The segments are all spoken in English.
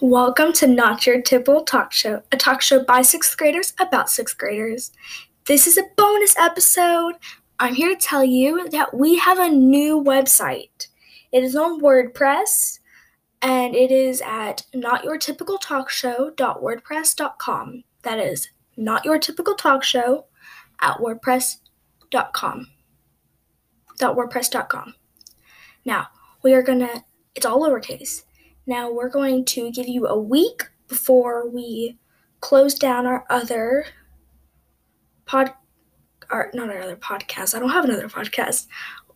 Welcome to Not Your Typical Talk Show, a talk show by sixth graders about sixth graders. This is a bonus episode. I'm here to tell you that we have a new website. It is on WordPress and it is at notyourtypicaltalkshow.wordpress.com. That is not your typical talk show at wordpress.com. .wordpress.com. Now, we are going to it's all lowercase. Now we're going to give you a week before we close down our other pod, our not our other podcast. I don't have another podcast.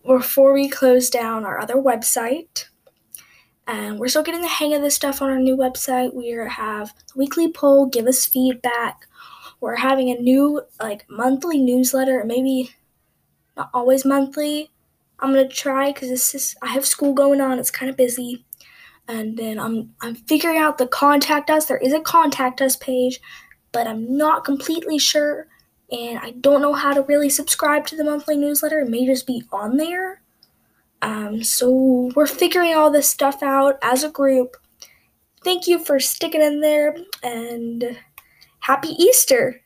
Before we close down our other website, and we're still getting the hang of this stuff on our new website. We have weekly poll. Give us feedback. We're having a new like monthly newsletter, maybe not always monthly. I'm gonna try because this is I have school going on. It's kind of busy and then I'm I'm figuring out the contact us. There is a contact us page, but I'm not completely sure and I don't know how to really subscribe to the monthly newsletter. It may just be on there. Um, so we're figuring all this stuff out as a group. Thank you for sticking in there and happy Easter.